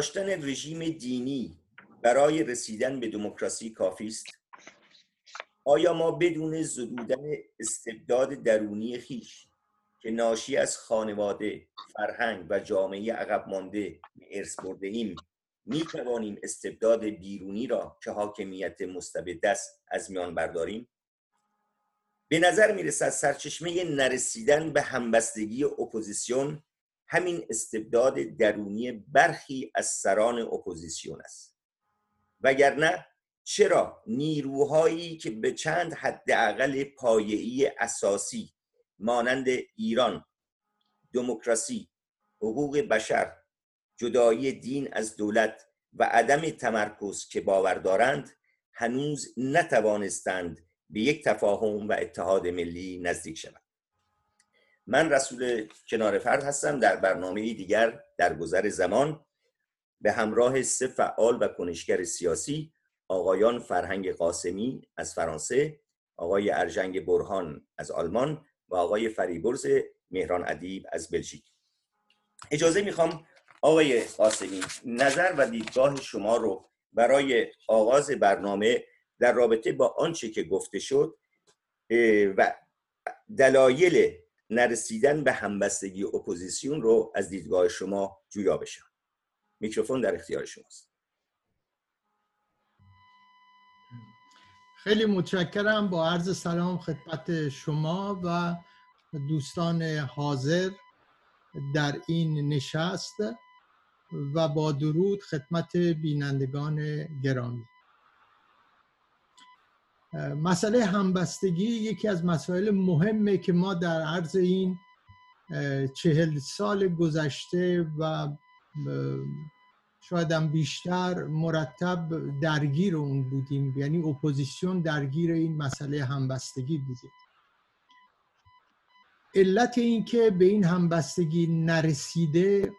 برداشتن رژیم دینی برای رسیدن به دموکراسی کافی است آیا ما بدون زدودن استبداد درونی خویش که ناشی از خانواده، فرهنگ و جامعه عقب مانده ارث برده ایم می توانیم استبداد بیرونی را که حاکمیت مستبد است از میان برداریم؟ به نظر می رسد سرچشمه نرسیدن به همبستگی اپوزیسیون همین استبداد درونی برخی از سران اپوزیسیون است. وگرنه چرا نیروهایی که به چند حداقل پایه‌ای اساسی مانند ایران دموکراسی حقوق بشر جدایی دین از دولت و عدم تمرکز که باور دارند هنوز نتوانستند به یک تفاهم و اتحاد ملی نزدیک شوند. من رسول کنار فرد هستم در برنامه دیگر در گذر زمان به همراه سه فعال و کنشگر سیاسی آقایان فرهنگ قاسمی از فرانسه آقای ارجنگ برهان از آلمان و آقای فریبرز مهران ادیب از بلژیک. اجازه می‌خوام آقای قاسمی نظر و دیدگاه شما رو برای آغاز برنامه در رابطه با آنچه که گفته شد و دلایل نرسیدن به همبستگی اپوزیسیون رو از دیدگاه شما جویا بشم. میکروفون در اختیار شماست. خیلی متشکرم. با عرض سلام خدمت شما و دوستان حاضر در این نشست و با درود خدمت بینندگان گرامی. مسئله همبستگی یکی از مسائل مهمه که ما در عرض این چهل سال گذشته و شاید هم بیشتر مرتب درگیر اون بودیم. یعنی اپوزیسیون درگیر این مسئله همبستگی بودیم علت این که به این همبستگی نرسیده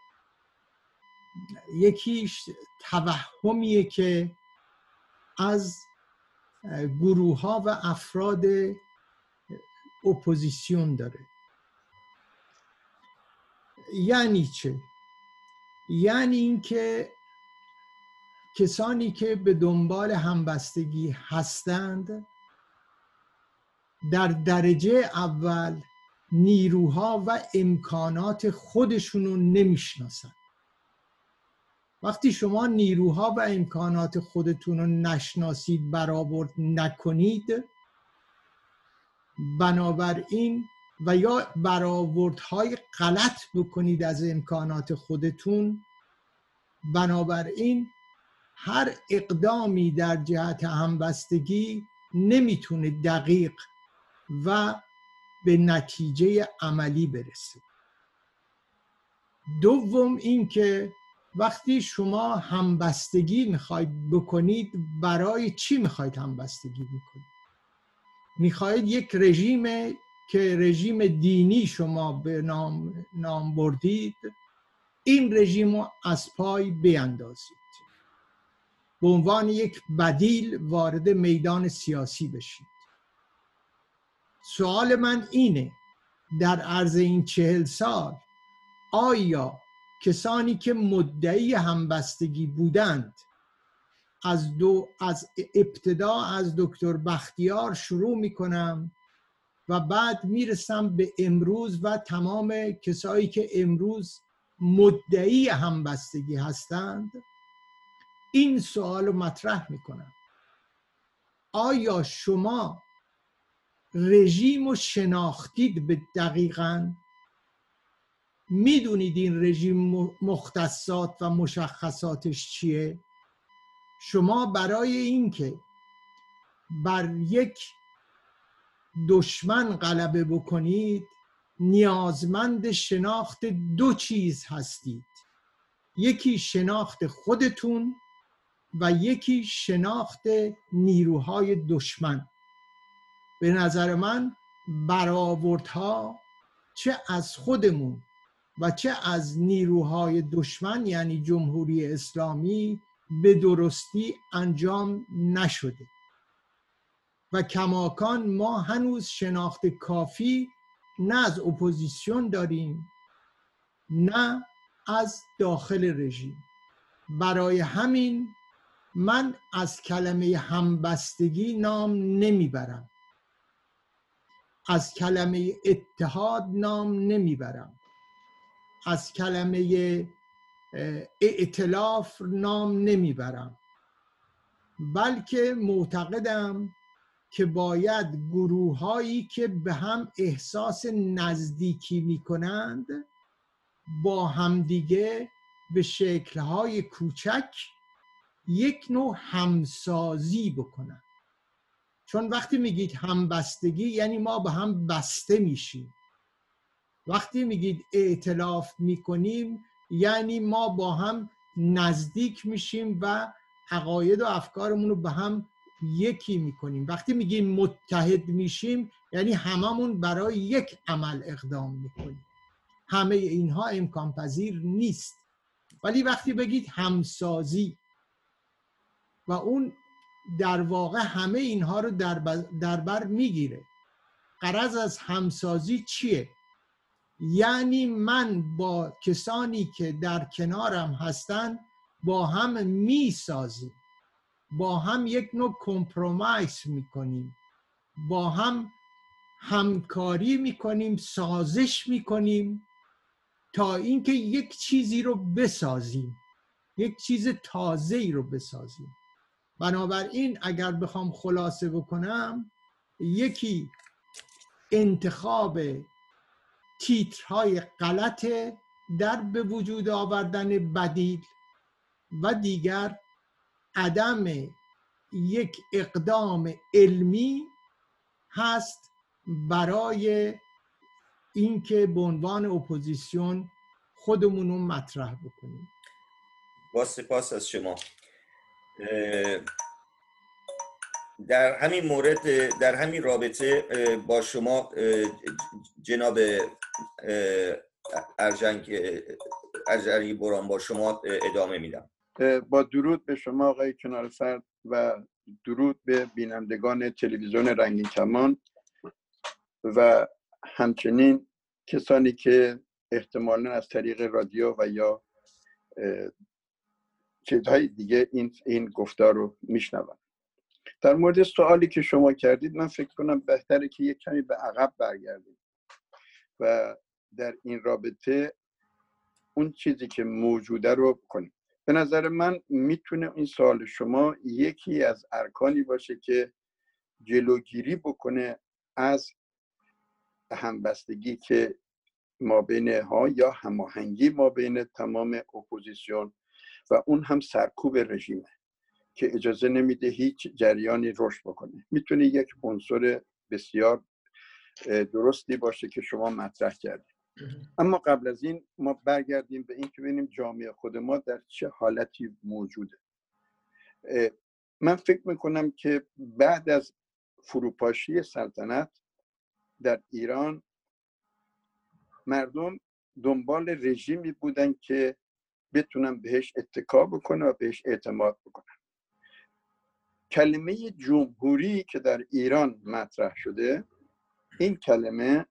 یکیش توهمیه که از گروه ها و افراد اپوزیسیون داره. یعنی چه؟ یعنی اینکه کسانی که به دنبال همبستگی هستند در درجه اول نیروها و امکانات خودشون رو نمی‌شناسند. وقتی شما نیروها و امکانات خودتون رو نشناسید برآورد نکنید بنابراین و یا برآوردهای غلط بکنید از امکانات خودتون بنابراین هر اقدامی در جهت همبستگی نمی‌تونه دقیق و به نتیجه عملی برسه. دوم اینکه وقتی شما همبستگی می‌خواید بکنید برای چی می‌خواید همبستگی بکنید؟ می‌خواهید یک رژیم که رژیم دینی شما به نام, نام بردید این رژیم رو از پای بیندازید به عنوان یک بدیل وارد میدان سیاسی بشید. سوال من اینه در عرض این چهل سال آیا کسانی که مدعی همبستگی بودند. از دو از ابتدا از دکتر بختیار شروع می کنم و بعد می‌رسم به امروز و تمام کسایی که امروز مدعی همبستگی هستند. این سوال رو مطرح می‌کنم. آیا شما رژیم رو شناختید به دقیقا؟ می‌دونید این رژیم مختصات و مشخصاتش چیه؟ شما برای اینکه بر یک دشمن غلبه بکنید نیازمند شناخت دو چیز هستید. یکی شناخت خودتون و یکی شناخت نیروهای دشمن. به نظر من برآوردها چه از خودمون و چه از نیروهای دشمن یعنی جمهوری اسلامی به درستی انجام نشده. و کماکان ما هنوز شناخت کافی نه از اپوزیسیون داریم نه از داخل رژیم. برای همین من از کلمه همبستگی نام نمی‌برم. از کلمه اتحاد نام نمی‌برم. از کلمه ائتلاف نام نمی‌برم. بلکه معتقدم که باید گروه هایی که به هم احساس نزدیکی می کنند با همدیگه به شکلهای کوچک یک نوع همسازی بکنن. چون وقتی میگید همبستگی یعنی ما به هم بسته میشیم. وقتی میگید اعتلاف می‌کنیم یعنی ما با هم نزدیک میشیم و عقاید و افکارمون رو به هم یکی می‌کنیم. وقتی میگیم متحد میشیم یعنی هممون برای یک عمل اقدام می‌کنیم. همه اینها امکان پذیر نیست. ولی وقتی بگید همسازی و اون در واقع همه اینها رو در, بر می‌گیره قرض از همسازی چیه؟ یعنی من با کسانی که در کنارم هستن با هم می‌سازیم. با هم یک نوع کمپرومایس می‌کنیم. با هم همکاری می‌کنیم سازش می‌کنیم تا اینکه یک چیزی رو بسازیم. یک چیز تازه ای رو بسازیم. بنابراین اگر بخوام خلاصه بکنم یکی انتخاب تیترهای غلط در به وجود آوردن بدیل و دیگر عدم یک اقدام علمی هست برای اینکه به عنوان اپوزیسیون خودمون رو مطرح بکنیم. با سپاس از شما. در همین مورد در همین رابطه با شما جناب ارجنگ ارجنگ بران با شما ادامه میدم. با درود به شما آقای کنار سر و درود به بینندگان تلویزیون رنگین کمان و همچنین کسانی که احتمالا از طریق رادیو و یا چیزهای دیگه این, این گفتار رو میشنون. در مورد سوالی که شما کردید من فکر کنم بهتره که یک کمی به عقب برگردیم و در این رابطه اون چیزی که موجوده رو کنیم به نظر من می‌تونه این سوال شما یکی از ارکانی باشه که جلوگیری بکنه از همبستگی که ما بین ها یا هماهنگی ما بین تمام اپوزیسیون و اون هم سرکوب رژیمه. که اجازه نمیده هیچ جریانی رشد بکنه. می‌تونه یک عنصر بسیار درستی باشه که شما مطرح کردید اما قبل از این ما برگردیم به این که ببینیم جامعه خود ما در چه حالتی موجوده. من فکر می‌کنم که بعد از فروپاشی سلطنت در ایران مردم دنبال رژیمی بودن که بتونن بهش اتکا بکنه و بهش اعتماد بکنن. کلمه جمهوری که در ایران مطرح شده این کلمه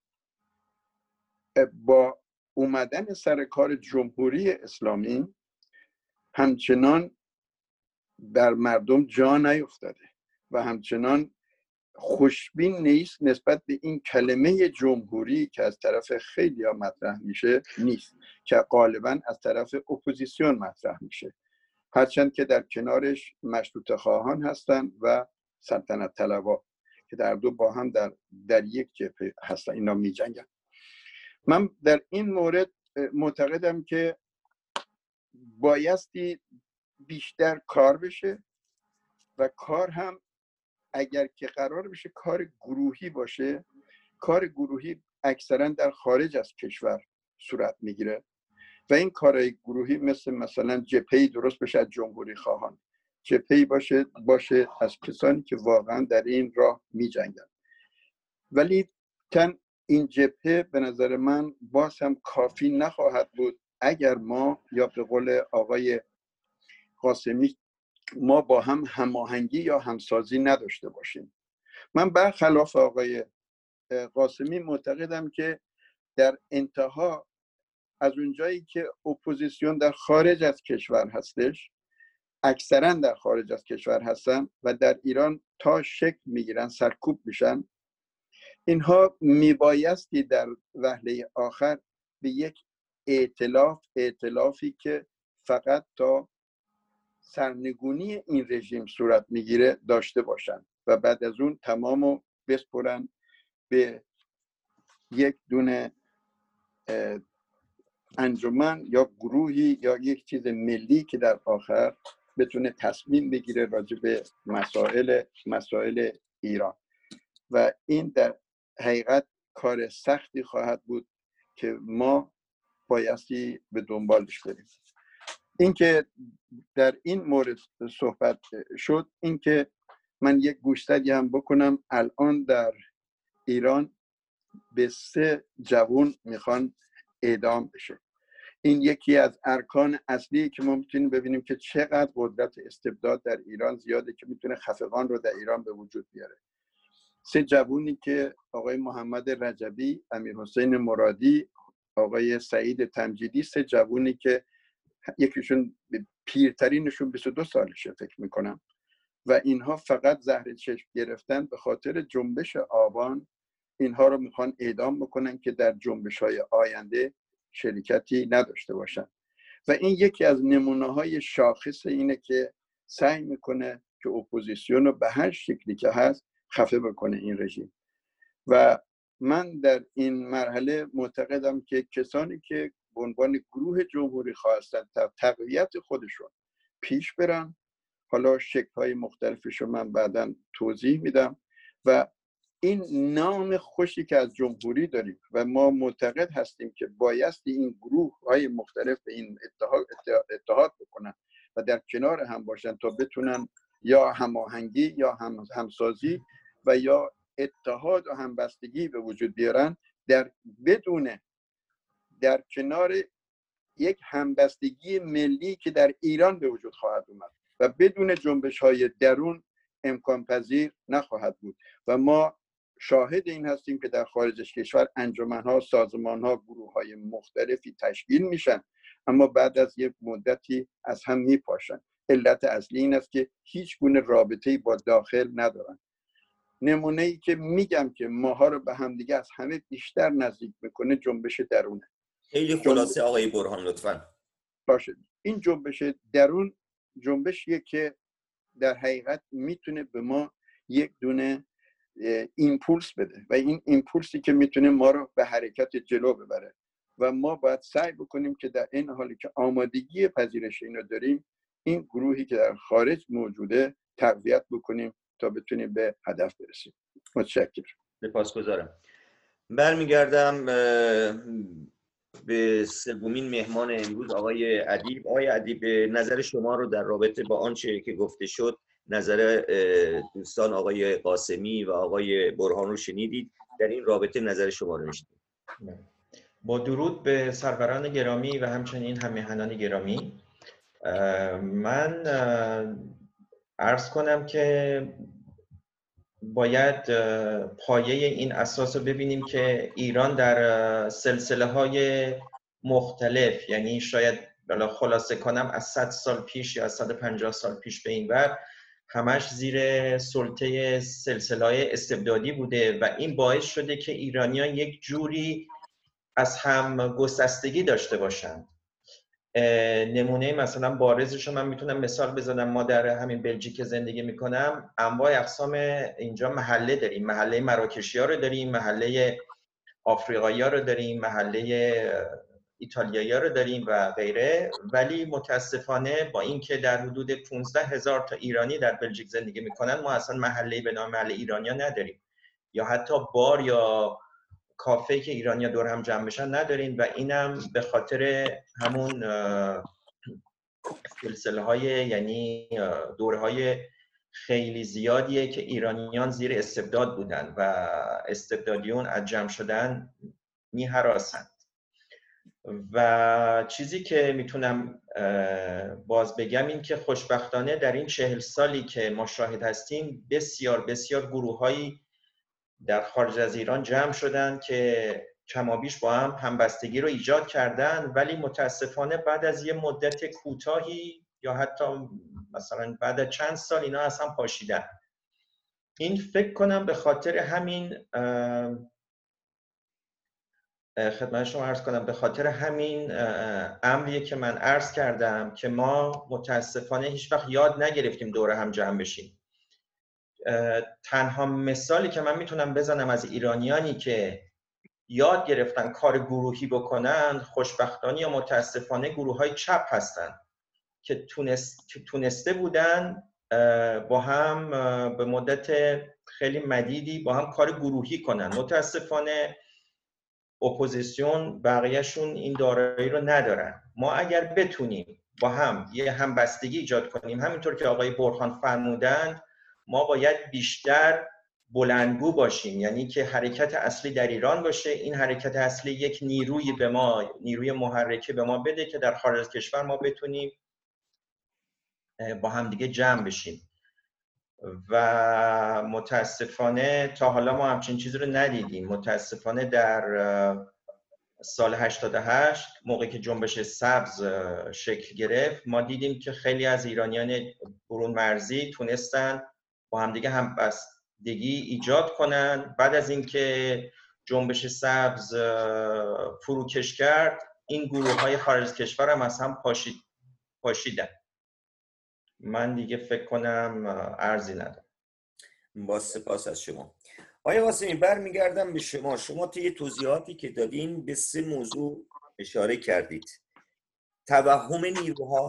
با اومدن سر کار جمهوری اسلامی همچنان در مردم جا نیفتاده و همچنان خوشبین نیست نسبت به این کلمه جمهوری که از طرف خیلی مطرح میشه نیست. که غالبا از طرف اپوزیسیون مطرح میشه. هرچند که در کنارش مشروط خواهان هستند و سلطنت طلبا که در دو با هم در, در یک جبهه هستن اینا می جنگن. من در این مورد معتقدم که بایستی بیشتر کار بشه و کار هم اگر که قرار بشه کار گروهی باشه کار گروهی اکثرا در خارج از کشور صورت می‌گیره و این کارهای گروهی مثل مثلا جپی درست بشه از جمهوری خواهان جپی باشه باشه از کسانی که واقعا در این راه می جنگن. ولی تن این جبهه به نظر من باز هم کافی نخواهد بود اگر ما یا به قول آقای قاسمی ما با هم هماهنگی یا همسازی نداشته باشیم من برخلاف آقای قاسمی معتقدم که در انتها از اونجایی که اپوزیسیون در خارج از کشور هستش اکثرا در خارج از کشور هستن و در ایران تا شکل می‌گیرن سرکوب میشن. اینها میبایستی در وهله آخر به یک ائتلاف ائتلافی که فقط تا سرنگونی این رژیم صورت می‌گیره داشته باشند و بعد از اون تمام رو بسپرن به یک دونه انجمن یا گروهی یا یک چیز ملی که در آخر بتونه تصمیم بگیره راجع به مسائل مسائل ایران. و این در حقیقت کار سختی خواهد بود که ما بایستی به دنبالش بریم. اینکه در این مورد صحبت شد اینکه من یک گوشتگی هم بکنم الان در ایران به سه جوون می‌خوان اعدام بشه. این یکی از ارکان اصلی که ما می‌تونیم ببینیم که چقدر قدرت استبداد در ایران زیاده که می‌تونه خفقان رو در ایران به وجود بیاره. سه جوونی که آقای محمد رجبی امیر حسین مرادی آقای سعید تمجیدی سه جوونی که یکیشون پیرترینشون 22 سالشه فکر می‌کنم. و اینها فقط زهر چشم گرفتن به خاطر جنبش آبان اینها رو می‌خوان اعدام بکنن که در جنبش های آینده شرکتی نداشته باشن. و این یکی از نمونه های شاخص اینه که سعی می‌کنه که اپوزیسیون رو به هر شکلی که هست خفه بکنه این رژیم. و من در این مرحله معتقدم که کسانی که عنوان گروه جمهوری خواستن تقویت خودشون پیش برن حالا شکل های مختلفش رو من بعدا توضیح میدم و این نام خوشی که از جمهوری داریم و ما معتقد هستیم که بایستی این گروه های مختلف این اتحاد, اتحاد بکنن و در کنار هم باشن تا بتونن یا هماهنگی یا هم همسازی و یا اتحاد و همبستگی به وجود بیارن در بدون در کنار یک همبستگی ملی که در ایران به وجود خواهد اومد و بدون جنبش های درون امکان پذیر نخواهد بود و ما شاهد این هستیم که در خارج از کشور انجمن ها سازمان ها گروه های مختلفی تشکیل میشن. اما بعد از یک مدتی از هم میپاشن. علت اصلی این است که هیچ گونه رابطه با داخل ندارن. نمونه ای که میگم که ماها رو به همدیگه از همه بیشتر نزدیک می‌کنه جنبش درونه. خیلی خلاصه آقای برهان لطفا. باشه. این جنبش درون جنبشیه که در حقیقت می‌تونه به ما یک دونه ایمپولس بده و این ایمپولسی که می‌تونه ما رو به حرکت جلو ببره. و ما باید سعی بکنیم که در این حالی که آمادگی پذیرش اینو داریم این گروهی که در خارج موجوده تقویت بکنیم تا بتونیم به هدف برسیم. متشکرم. سپاسگزارم. برمیگردم به سومین مهمان امروز آقای ادیب. آقای ادیب نظر شما رو در رابطه با آنچه که گفته شد نظر دوستان آقای قاسمی و آقای برهان رو شنیدید. در این رابطه نظر شما رو میشنید با درود به سروران گرامی و همچنین همیهنان گرامی. من ارز کنم که باید پایه این اساس رو ببینیم که ایران در سلسله های مختلف یعنی شاید خلاصه کنم از 100 سال پیش یا از 150 سال پیش به این بر همش زیر سلطه سلسله استبدادی بوده و این باعث شده که ایرانیان یک جوری از هم گسستگی داشته باشند. نمونه مثلا بارزش من می‌تونم مثال بزنم. ما در همین بلژیک زندگی می‌کنم. انواع اقسام اینجا محله داریم. محله مراکشی ها رو داریم محله آفریقایی ها رو داریم محله ایتالیایی رو داریم و غیره. ولی متاسفانه با اینکه در حدود 15 هزار تا ایرانی در بلژیک زندگی می‌کنن ما اصلا محله به نام محله ایرانیا نداریم. یا حتی بار یا کافه که ایرانیا دور هم جمع بشن نداریم و اینم به خاطر همون سلسله های یعنی دوره های خیلی زیادیه که ایرانیان زیر استبداد بودن و استبدادیون از جمع شدن می و چیزی که می‌تونم باز بگم این که خوشبختانه در این چهل سالی که ما شاهد هستیم بسیار بسیار گروه هایی در خارج از ایران جمع شدن که کمابیش با هم همبستگی رو ایجاد کردن ولی متاسفانه بعد از یه مدت کوتاهی یا حتی مثلا بعد از چند سال اینا هم پاشیدن. این فکر کنم به خاطر همین خدمت شما عرض کنم به خاطر همین امریه که من عرض کردم که ما متاسفانه هیچ وقت یاد نگرفتیم دوره هم جمع بشیم. تنها مثالی که من می‌تونم بزنم از ایرانیانی که یاد گرفتن کار گروهی بکنن خوشبختانه یا متاسفانه گروه های چپ هستن که تونسته بودن با هم به مدت خیلی مدیدی با هم کار گروهی کنن. متاسفانه اپوزیسیون بقیهشون این دارایی رو ندارن. ما اگر بتونیم با هم یه همبستگی ایجاد کنیم همینطور که آقای برخان فرمودند ما باید بیشتر بلندگو باشیم. یعنی که حرکت اصلی در ایران باشه این حرکت اصلی یک نیروی به ما نیروی محرکه به ما بده که در خارج کشور ما بتونیم با هم دیگه جمع بشیم. و متاسفانه تا حالا ما همچین چیزی رو ندیدیم. متاسفانه در سال 88 موقعی که جنبش سبز شکل گرفت ما دیدیم که خیلی از ایرانیان برون مرزی تونستن با همدیگه هم بستگی ایجاد کنن. بعد از اینکه جنبش سبز فروکش کرد این گروه های خارج کشور هم از هم پاشید پاشیدن. من دیگه فکر کنم ارزی ندارم. با سپاس از شما. آیا قاسمی برمیگردم به شما. شما طی توضیحاتی که دادین به سه موضوع اشاره کردید. توهم نیروها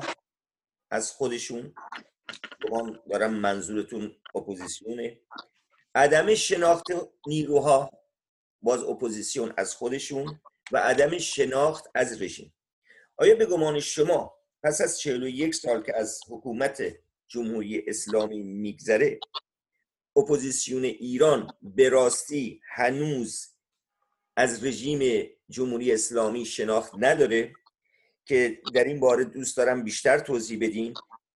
از خودشون. دارم منظورتون اپوزیسیونه. عدم شناخت نیروهای اپوزیسیون از خودشون و عدم شناخت از رژیم. آیا به گمان شما پس از 41 سال که از حکومت جمهوری اسلامی میگذره اپوزیسیون ایران به راستی هنوز از رژیم جمهوری اسلامی شناخت نداره که در این باره دوست دارم بیشتر توضیح بدین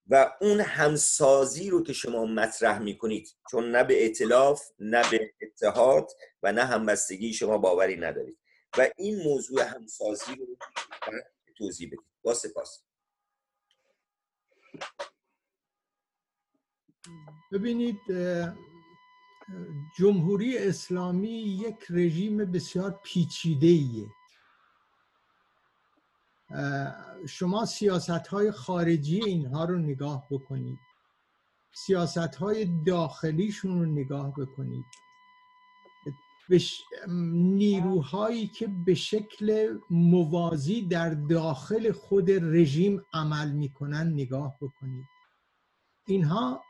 و اون همسازی رو که شما مطرح می‌کنید چون نه به ائتلاف نه به اتحاد و نه همبستگی شما باوری ندارید. و این موضوع همسازی رو توضیح بدید با سپاس. ببینید جمهوری اسلامی یک رژیم بسیار پیچیده ایه شما سیاست های خارجی اینها رو نگاه بکنید. سیاست های داخلیشون رو نگاه بکنید. نیروهایی که به شکل موازی در داخل خود رژیم عمل می‌کنن نگاه بکنید. اینها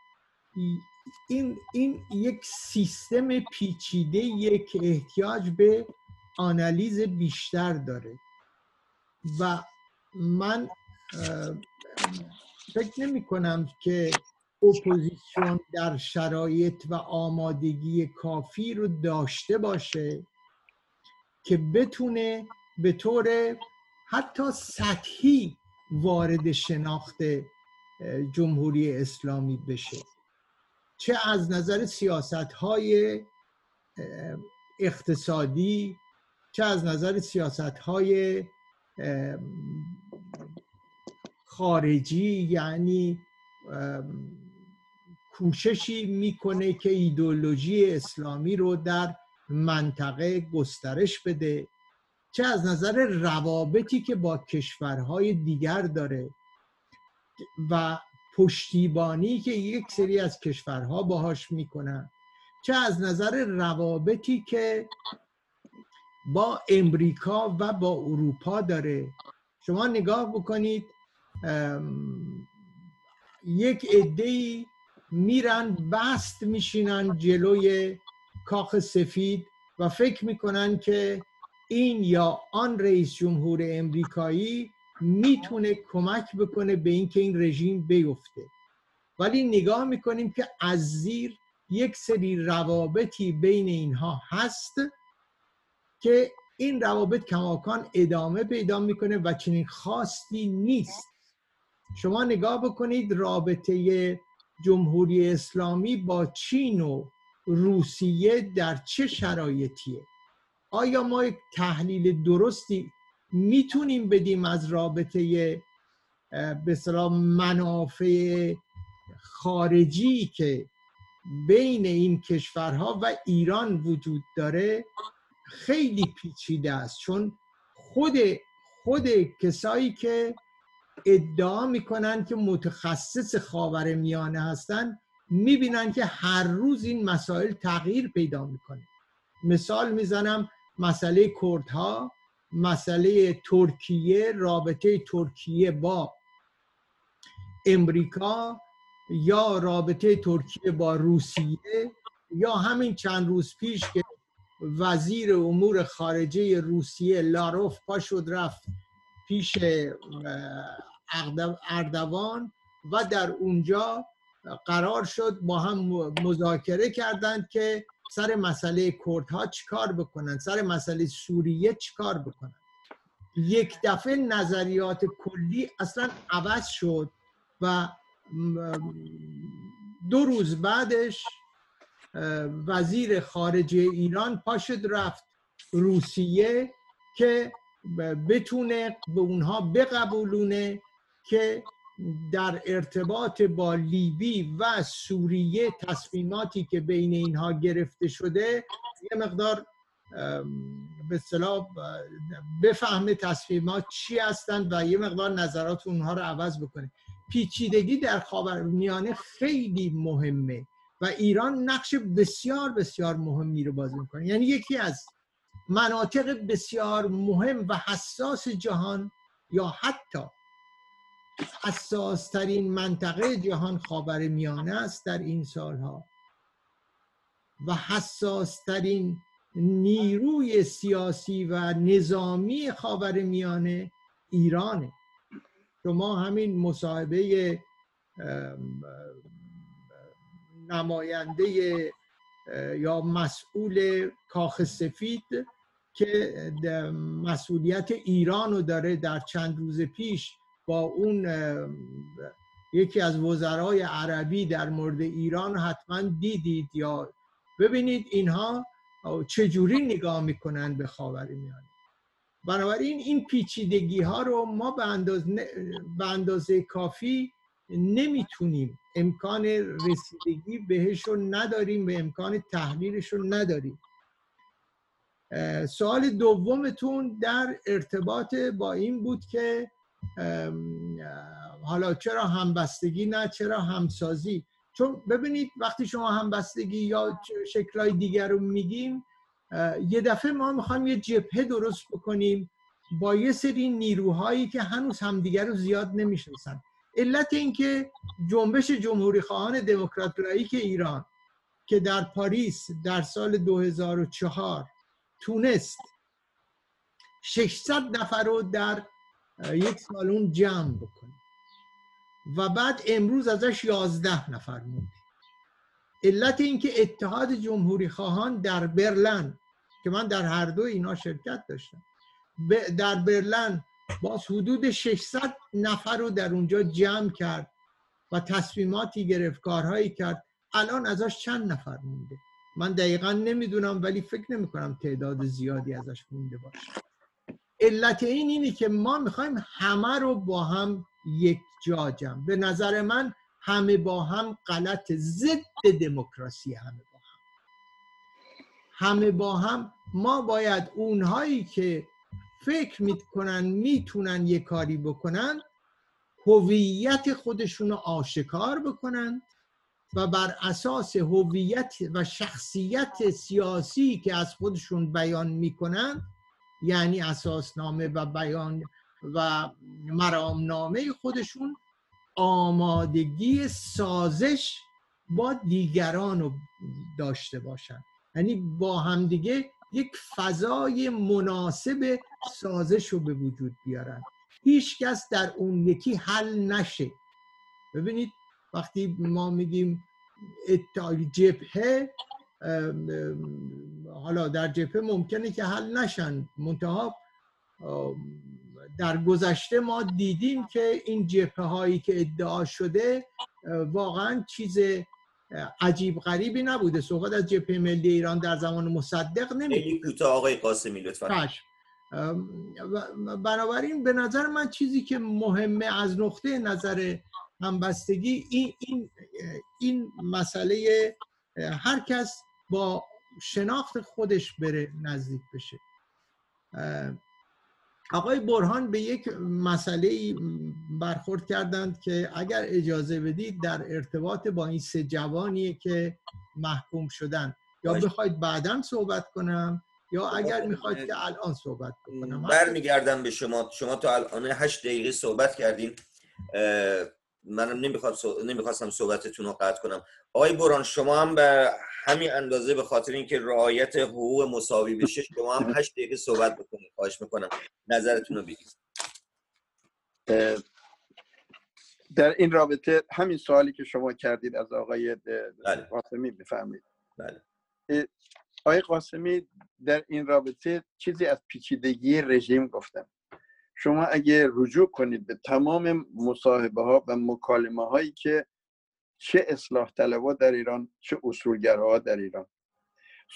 این, این یک سیستم پیچیده که احتیاج به آنالیز بیشتر داره. و من فکر نمی کنم که اپوزیسیون در شرایط و آمادگی کافی رو داشته باشه که بتونه به طور حتی سطحی وارد شناخت جمهوری اسلامی بشه. چه از نظر سیاست های اقتصادی چه از نظر سیاست های خارجی یعنی کوششی می‌کنه که ایدولوژی اسلامی رو در منطقه گسترش بده چه از نظر روابطی که با کشورهای دیگر داره و پشتیبانی که یک سری از کشورها باهاش می‌کنن چه از نظر روابطی که با امریکا و با اروپا داره. شما نگاه بکنید یک عده میرن بست میشینن جلوی کاخ سفید و فکر می‌کنن که این یا آن رئیس جمهور امریکایی می‌تونه کمک بکنه به اینکه این رژیم بیفته. ولی نگاه می‌کنیم که از زیر یک سری روابطی بین اینها هست که این روابط کماکان ادامه پیدا می‌کنه و چنین خواستی نیست. شما نگاه بکنید رابطه جمهوری اسلامی با چین و روسیه در چه شرایطیه؟ آیا ما یک تحلیل درستی می‌تونیم بدیم از رابطه به منافع خارجی که بین این کشورها و ایران وجود داره؟ خیلی پیچیده است چون خود خود کسایی که ادعا می‌کنن که متخصص خاور میانه هستن می‌بینن که هر روز این مسائل تغییر پیدا می‌کنه. مثال می‌زنم مسئله کردها مسئله ترکیه رابطه ترکیه با امریکا یا رابطه ترکیه با روسیه یا همین چند روز پیش که وزیر امور خارجه روسیه لاروف پا شد رفت پیش اردوان و در اونجا قرار شد با هم مذاکره کردند که سر مسئله کردها چیکار بکنن سر مسئله سوریه چیکار بکنن. یک دفعه نظریات کلی اصلا عوض شد و دو روز بعدش وزیر خارجه ایران پاشد رفت روسیه که بتونه به اونها بقبولونه که در ارتباط با لیبی و سوریه تصمیماتی که بین اینها گرفته شده یه مقدار به اصطلاح بفهمه تصمیمات چی هستند و یه مقدار نظرات اونها رو عوض بکنه. پیچیدگی در خاورمیانه خیلی مهمه و ایران نقش بسیار بسیار مهمی رو بازی می‌کنه. یعنی یکی از مناطق بسیار مهم و حساس جهان یا حتی حساس ترین منطقه جهان خاور میانه است در این سالها و حساس ترین نیروی سیاسی و نظامی خاور میانه ایرانه. شما همین مصاحبه نماینده یا مسئول کاخ سفید که مسئولیت ایران رو داره در چند روز پیش با اون یکی از وزرای عربی در مورد ایران حتما دیدید یا ببینید اینها چجوری نگاه می‌کنن به خاور میانه بنابراین این پیچیدگی ها رو ما به اندازه, به اندازه کافی نمی‌تونیم. امکان رسیدگی بهش رو نداریم و امکان تحلیلش رو نداریم. سوال دومتون در ارتباط با این بود که حالا چرا همبستگی نه چرا همسازی؟ چون ببینید وقتی شما همبستگی یا شکلهای دیگر رو میگیم یه دفعه ما می‌خوایم یه جبهه درست بکنیم با یه سری نیروهایی که هنوز همدیگر رو زیاد نمی‌شناسن. علت اینکه جنبش جمهوری خواهان دموکرات ایران که در پاریس در سال 2004 تونست 600 نفر رو در یک سالون جمع بکنه. و بعد امروز ازش 11 نفر مونده. علت اینکه اتحاد جمهوری خواهان در برلن که من در هر دو اینا شرکت داشتم در برلن باز حدود 600 نفر رو در اونجا جمع کرد و تصمیماتی گرفت کارهایی کرد. الان ازش چند نفر مونده؟ من دقیقا نمی‌دونم ولی فکر نمی کنم تعداد زیادی ازش مونده باشه. علت این اینه که ما می‌خوایم همه رو با هم یک جا جمع. به نظر من همه با هم غلط. ضد دموکراسی همه با هم. همه با هم. ما باید اونهایی که فکر می‌کنن می‌تونن یه کاری بکنن هویت خودشون رو آشکار بکنن. و بر اساس هویت و شخصیت سیاسی که از خودشون بیان می‌کنن یعنی اساسنامه و بیان و مرامنامه خودشون آمادگی سازش با دیگران رو داشته باشن. یعنی با همدیگه یک فضای مناسب سازش رو به وجود بیارن. هیچ کس در اون یکی حل نشه. ببینید وقتی ما میگیم جبهه حالا در جبهه ممکنه که حل نشن. منتها در گذشته ما دیدیم که این جبهه هایی که ادعا شده واقعا چیز عجیب غریبی نبوده. صحبت از جبهه ملی ایران در زمان مصدق نمی خیلی کوتاه آقای قاسمی لطفا. بنابراین به نظر من چیزی که مهمه از نقطه نظر همبستگی این, این, این مسئله هر کس با شناخت خودش بره نزدیک بشه آقای برهان به یک مسئله برخورد کردند که اگر اجازه بدید در ارتباط با این سه جوانیه که محکوم شدن یا. بخواید بعدا صحبت کنم یا اگر صحبت می‌خواید. که الان صحبت بکنم برمیگردم به شما شما تا الان هشت دقیقه صحبت کردین منم نمی‌خواد نمی‌خواستم صحبتتون رو قطع کنم. آقای بران شما هم به همین اندازه به خاطر اینکه رعایت حقوق مساوی بشه شما هم هشت دقیقه صحبت بکنید. خواهش می‌کنم. نظرتون رو بگید. در این رابطه همین سوالی که شما کردید از آقای بله. قاسمی بفهمید بله. آقای قاسمی در این رابطه چیزی از پیچیدگی رژیم گفتم. شما اگه رجوع کنید به تمام مصاحبه ها و مکالمه هایی که چه اصلاح طلبها در ایران چه اصولگراها در ایران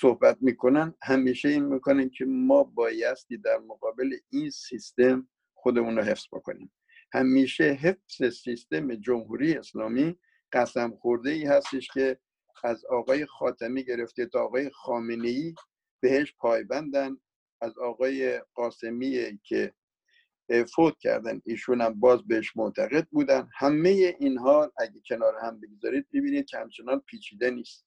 صحبت می‌کنن همیشه این می‌کنن که ما بایستی در مقابل این سیستم خودمون رو حفظ بکنیم. همیشه حفظ سیستم جمهوری اسلامی قسم خورده ای هستش که از آقای خاتمی گرفته تا آقای خامنه ای بهش پایبندن. از آقای قاسمی که فوت کردن. ایشون هم باز بهش معتقد بودن. همه اینها اگه کنار هم بگذارید ببینید که همچنان پیچیده نیست.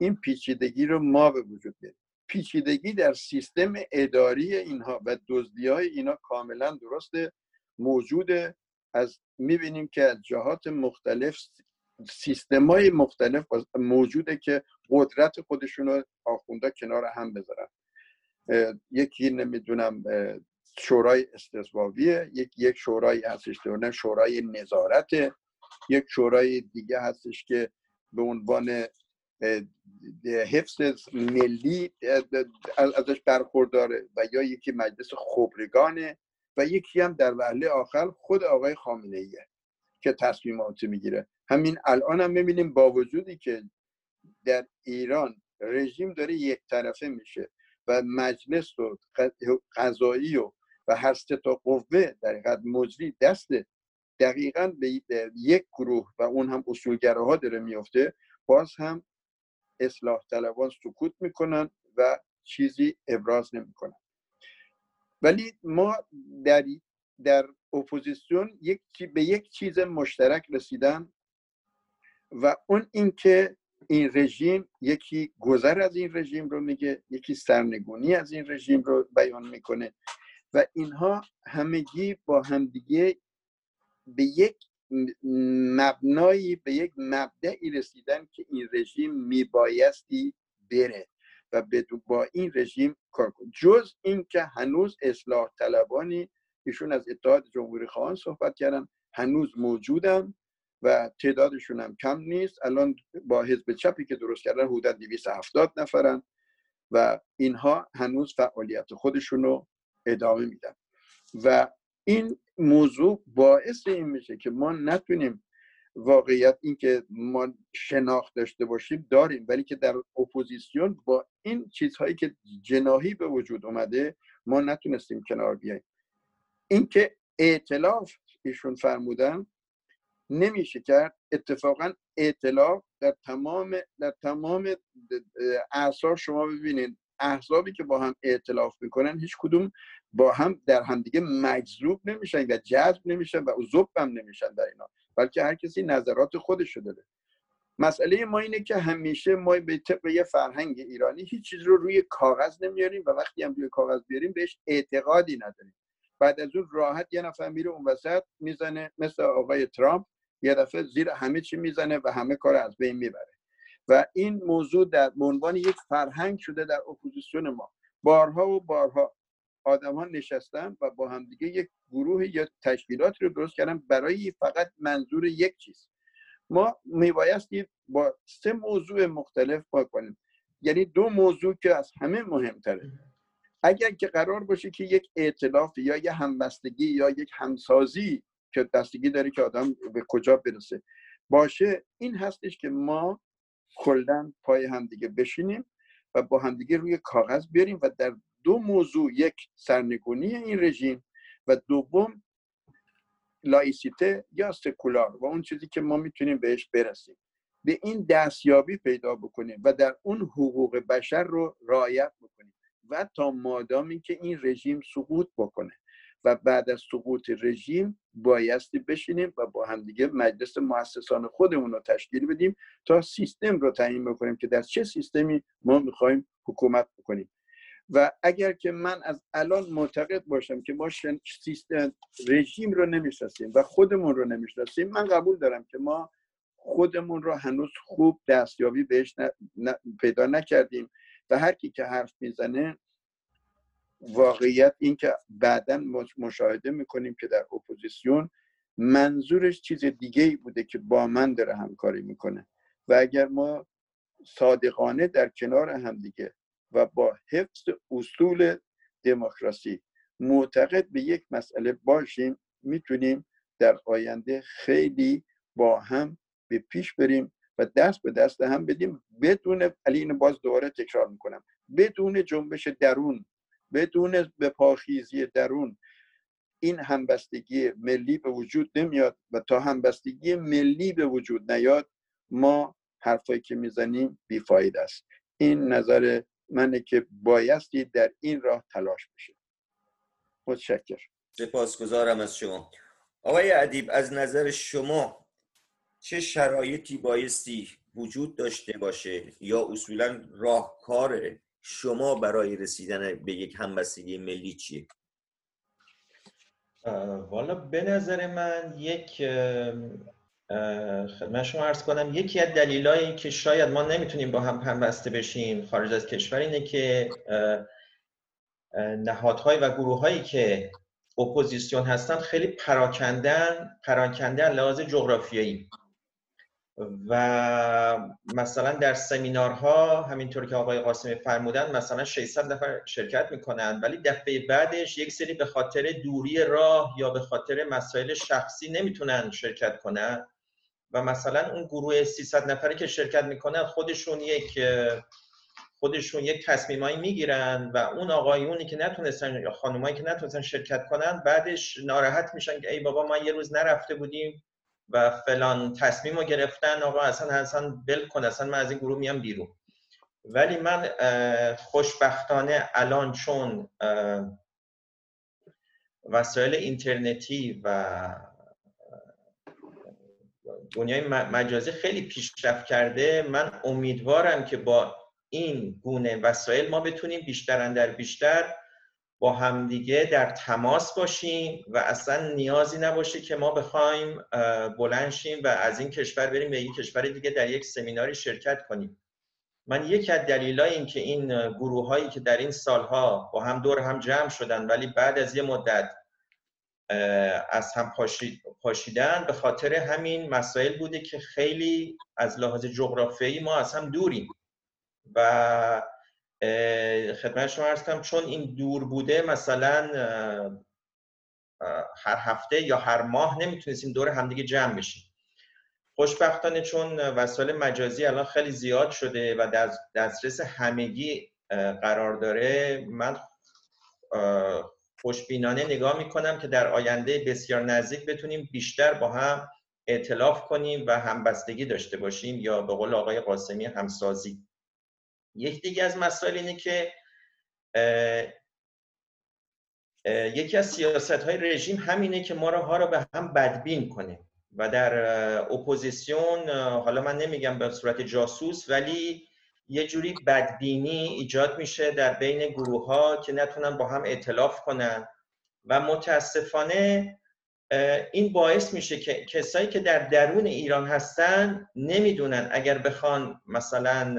این پیچیدگی رو ما به وجود بیاریم پیچیدگی در سیستم اداری اینها و دزدی های اینا کاملا درسته. موجوده از می‌بینیم که از جهات مختلف سیستم های مختلف موجوده که قدرت خودشون رو آخونده کنار هم بذارن. یکی نمی‌دونم شورای استثبابیه یک یک شورایی هستش که شورای نظارت یک شورای دیگه هستش که به عنوان حفظ ملی ازش برخورداره و یا یکی مجلس خبرگانه و یکی هم در وهله آخر خود آقای خامنه ایه که تصمیمات می‌گیره. همین الان هم می‌بینیم با وجودی که در ایران رژیم داره یک طرفه میشه و مجلس و قضایی و هر سه تا قوه در حقیقت مجری دست دقیقا به یک گروه و اون هم اصولگراها داره میفته باز هم اصلاح طلبان سکوت می‌کنن و چیزی ابراز نمی‌کنن. ولی ما در در اپوزیسیون یک به یک چیز مشترک رسیدن و اون اینکه این رژیم یکی گذر از این رژیم رو میگه یکی سرنگونی از این رژیم رو بیان می‌کنه. و اینها همگی با همدیگه به یک مبنایی به یک مبدعی رسیدن که این رژیم میبایستی بره و با این رژیم کار کن. جز اینکه هنوز اصلاح طلبانی ایشون از اتحاد جمهوری خواهان صحبت کردن هنوز موجودن و تعدادشون هم کم نیست. الان با حزب چپی که درست کردن حدود 270 نفرن و اینها هنوز فعالیت خودشون رو ادامه میدن و این موضوع باعث این میشه که ما نتونیم واقعیت اینکه ما شناخت داشته باشیم داریم ولی که در اپوزیسیون با این چیزهایی که جناحی به وجود اومده ما نتونستیم کنار بیاییم. اینکه ائتلاف ایشون فرمودن نمیشه کرد. اتفاقا ائتلاف در تمام در تمام اعصار شما ببینید احزابی که با هم ائتلاف می‌کنن هیچ کدوم با هم در همدیگه مجذوب نمیشن و جذب نمیشن و ذوب هم نمیشن در اینا. بلکه هر کسی نظرات خودش داره. مسئله ما اینه که همیشه ما به طبق یه فرهنگ ایرانی هیچ چیز رو روی کاغذ نمیاریم و وقتی هم روی کاغذ بیاریم بهش اعتقادی نداریم. بعد از اون راحت یه نفر میره اون وسط می‌زنه مثل آقای ترامپ یه دفعه زیر همه چی می‌زنه و همه کار از بین می‌بره. و این موضوع در عنوان یک فرهنگ شده در اپوزیسیون ما. بارها و بارها آدم ها نشستن و با همدیگه یک گروه یا تشکیلات رو درست کردن برای فقط منظور یک چیز. ما میبایستی با سه موضوع مختلف با کنیم. یعنی دو موضوع که از همه مهمتره. اگر که قرار باشه که یک ائتلاف یا یه همبستگی یا یک همسازی که دستگی داره که آدم به کجا برسه باشه این هستش که ما کلا پای همدیگه بشینیم و با همدیگه روی کاغذ بریم و در دو موضوع یک سرنگونی این رژیم و دوم لایسیته یا سکولار و اون چیزی که ما می‌تونیم بهش برسیم. به این دستیابی پیدا بکنیم و در اون حقوق بشر رو رعایت بکنیم و تا مادامی که این رژیم سقوط بکنه. و بعد از سقوط رژیم بایستی بشینیم و با همدیگه مجلس مؤسسان خودمون رو تشکیل بدیم تا سیستم رو تعیین بکنیم که در چه سیستمی ما می‌خوایم حکومت بکنیم. و اگر که من از الان معتقد باشم که ما سیستم رژیم رو نمی‌شناسیم و خودمون رو نمی‌شناسیم من قبول دارم که ما خودمون رو هنوز خوب دستیابی بهش پیدا نکردیم. و هر کی که حرف می‌زنه واقعیت این که بعدا مشاهده می‌کنیم که در اپوزیسیون منظورش چیز دیگه ای بوده که با من داره همکاری می‌کنه. و اگر ما صادقانه در کنار همدیگه و با حفظ اصول دموکراسی معتقد به یک مسئله باشیم می‌تونیم در آینده خیلی با هم به پیش بریم و دست به دست هم بدیم. بدون علی اینو باز دوباره تکرار می‌کنم. بدون جنبش درون بدون به پاخیزی درون این همبستگی ملی به وجود نمیاد و تا همبستگی ملی به وجود نیاد ما حرفایی که می‌زنیم بیفاید است. این نظر منه که بایستی در این راه تلاش بشه. متشکر سپاسگزارم از شما. آقای ادیب از نظر شما چه شرایطی بایستی وجود داشته باشه یا اصولا راهکار شما برای رسیدن به یک همبستگی ملی چیه؟ والا به نظر من یک خدمت شما ارز کنم یکی از دلیلایی که شاید ما نمی‌تونیم با هم همبسته بشیم خارج از کشور اینه که نهادهای و گروه هایی که اپوزیسیون هستن خیلی پراکندن پراکندن لحاظ جغرافیایی. و مثلا در سمینارها همینطور که آقای قاسمی فرمودن مثلا 600 نفر شرکت می‌کنن ولی دفعه بعدش یک سری به خاطر دوری راه یا به خاطر مسائل شخصی نمی‌تونن شرکت کنن. و مثلا اون گروه 300 نفری که شرکت می‌کنن خودشون یک خودشون یک تصمیمایی می‌گیرن و اون آقایونی که نتونستن یا خانمایی که نتونستن شرکت کنن بعدش ناراحت میشن که ای بابا ما یه روز نرفته بودیم. و فلان تصمیم رو گرفتن آقا اصلا اصلا بل کن اصلا من از این گروه میام بیرون. ولی من خوشبختانه الان چون وسایل اینترنتی و دنیای مجازی خیلی پیشرفت کرده من امیدوارم که با این گونه وسایل ما بتونیم بیشتر در بیشتر با همدیگه در تماس باشیم و اصلا نیازی نباشه که ما بخوایم بلند شیم و از این کشور بریم به این کشور دیگه در یک سمیناری شرکت کنیم. من یکی از دلایل این که این گروه هایی که در این سالها با هم دور هم جمع شدن ولی بعد از یه مدت از هم پاشیدن به خاطر همین مسائل بوده که خیلی از لحاظ جغرافیایی ما از هم دوریم و خدمت شما ارز چون این دور بوده مثلا هر هفته یا هر ماه نمی‌تونستیم دور همدیگه جمع بشیم. خوشبختانه چون وسایل مجازی الان خیلی زیاد شده و دسترس همگی قرار داره. من خوشبینانه نگاه می‌کنم که در آینده بسیار نزدیک بتونیم بیشتر با هم اعتلاف کنیم و همبستگی داشته باشیم یا به قول آقای قاسمی همسازی. یک دیگه از مسائل اینه که یکی از سیاست های رژیم همینه که ما ها رو به هم بدبین کنه و در اپوزیسیون حالا من نمیگم به صورت جاسوس ولی یه جوری بدبینی ایجاد میشه در بین گروه ها که نتونن با هم اعتلاف کنن و متاسفانه این باعث میشه که کسایی که در درون ایران هستن نمی‌دونن. اگر بخوان مثلا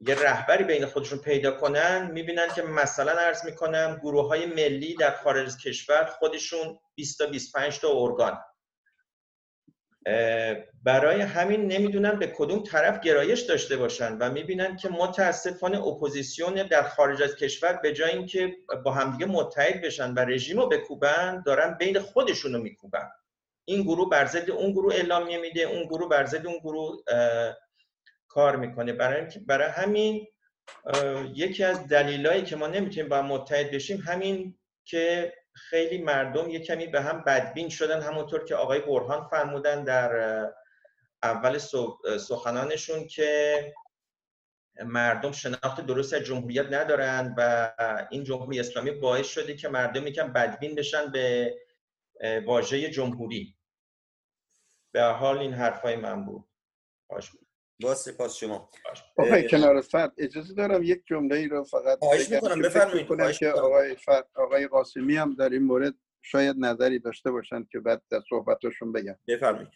یه رهبری بین خودشون پیدا کنن می‌بینن که مثلا ارز می‌کنم گروه های ملی در خارج کشور خودشون 20 تا 25 تا ارگان. برای همین نمی‌دونن به کدوم طرف گرایش داشته باشن و می‌بینن که متاسفانه اپوزیسیون در خارج از کشور به جای اینکه با همدیگه متحد بشن و رژیم رو بکوبن دارن بین خودشون رو میکوبن. این گروه بر ضد اون گروه اعلامیه میده اون گروه بر ضد اون گروه کار می‌کنه. برای برای همین یکی از دلیلایی که ما نمی‌تونیم با متحد بشیم همین که خیلی مردم یه کمی به هم بدبین شدن همونطور که آقای برهان فرمودن در اول سخنانشون که مردم شناخت درست از جمهوریت ندارن و این جمهوری اسلامی باعث شده که مردم یکم بدبین بشن به واژه جمهوری. به حال این حرفای من بود. با سپاس شما. آقای کنار فرد اجازه دارم یک جمله ای رو فقط خواهش می‌کنم بفرمایید که آقای فرد آقای قاسمی هم در این مورد شاید نظری داشته باشند که بعد در صحبتشون بگم. بفرمایید.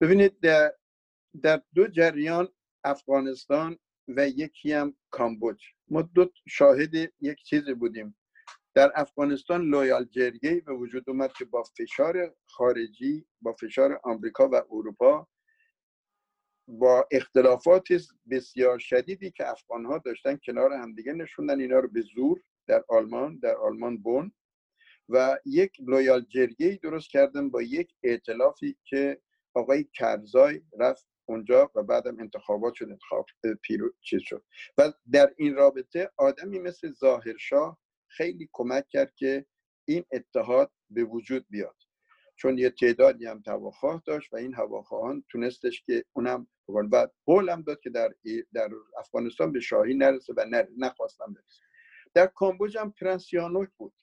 ببینید در, در دو جریان افغانستان و یکی هم کامبوج. ما دو شاهد یک چیزی بودیم. در افغانستان لویال جرگی به وجود اومد که با فشار خارجی با فشار آمریکا و اروپا با اختلافات بسیار شدیدی که افغان ها داشتن کنار همدیگه نشوندن. اینا رو به زور در آلمان در آلمان بون و یک لویال جرگی درست کردن با یک ائتلافی که آقای کرزای رفت اونجا و بعدم انتخابات شد انتخاب پیرو چیز شد. و در این رابطه آدمی مثل ظاهرشاه خیلی کمک کرد که این اتحاد به وجود بیاد. چون یه تعدادی هم هواخواه داشت و این هواخواهان تونستش که اونم و قول هم داد که در, در افغانستان به شاهی نرسه و نخواستم برسه. در کامبوج هم پرنسیانوک بود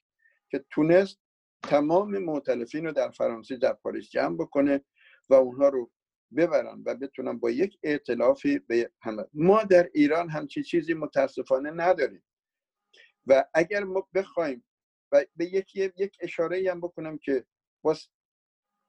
که تونست تمام معتلفین رو در فرانسه در پاریس جمع بکنه و اونها رو ببرن و بتونن با یک ائتلافی به ما در ایران همچی چیزی متاسفانه نداریم. و اگر ما بخوایم و به یک یک اشاره هم بکنم که باز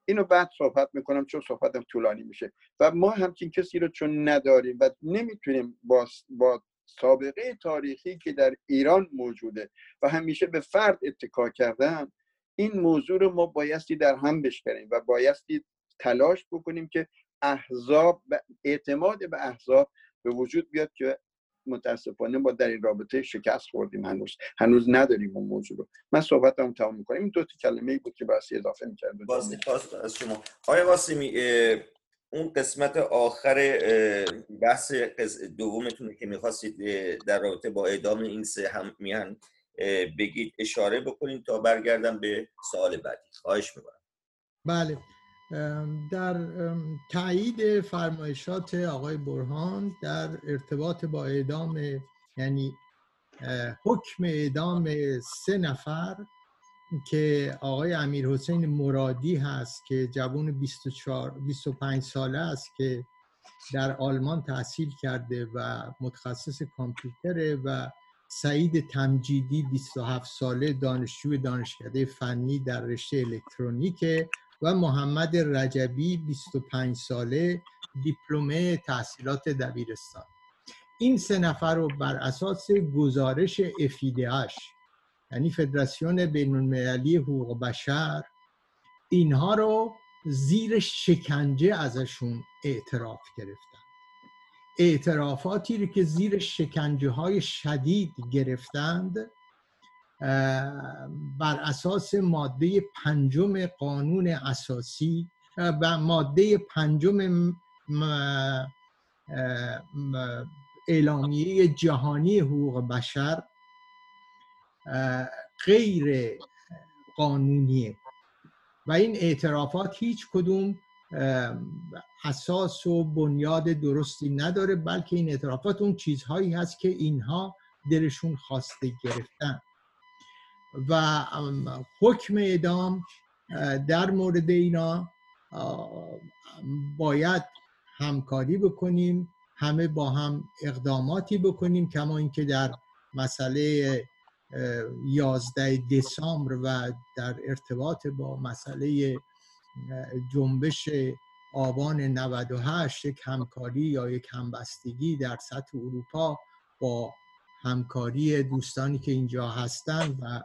اینو بعد صحبت می‌کنم چون صحبتم طولانی میشه. و ما همچین کسی رو چون نداریم و نمی‌تونیم با, با سابقه تاریخی که در ایران موجوده و همیشه به فرد اتکا کردن این موضوع رو ما بایستی در هم بشکنیم و بایستی تلاش بکنیم که احزاب اعتماد به احزاب به وجود بیاد که متاسفانه ما در این رابطه شکست خوردیم هنوز. هنوز نداریم اون موضوع رو. من صحبتم تمام می‌کنم. این دو تا کلمه بود که باسی اضافه می‌کرد از شما. آقای قاسمی اون قسمت آخر بحث دومتون که می‌خواستید در رابطه با اعدام این سه هم میهن بگید اشاره بکنید تا برگردم به سوال بعدی. خواهش می‌کنم. بله. در تایید فرمایشات آقای برهان در ارتباط با اعدام یعنی حکم اعدام سه نفر که آقای امیر حسین مرادی هست که جوان 24 25 ساله است که در آلمان تحصیل کرده و متخصص کامپیوتره و سعید تمجیدی 27 ساله دانشجو دانشکده فنی در رشته الکترونیک و محمد رجبی 25 ساله دیپلمه تحصیلات دبیرستان. این سه نفر رو بر اساس گزارش افیدهش یعنی فدراسیون بین المللی حقوق بشر اینها رو زیر شکنجه ازشون اعتراف گرفتن اعترافاتی رو که زیر شکنجه های شدید گرفتند بر اساس ماده پنجم قانون اساسی و ماده پنجم اعلامیه جهانی حقوق بشر غیر قانونیه و این اعترافات هیچ کدوم اساس و بنیاد درستی نداره بلکه این اعترافات اون چیزهایی هست که اینها دلشون خواسته گرفتن. و حکم اعدام در مورد اینا باید همکاری بکنیم همه با هم اقداماتی بکنیم کما اینکه در مسئله 11 دسامبر و در ارتباط با مسئله جنبش آبان 98 یک همکاری یا یک همبستگی در سطح اروپا با همکاری دوستانی که اینجا هستند و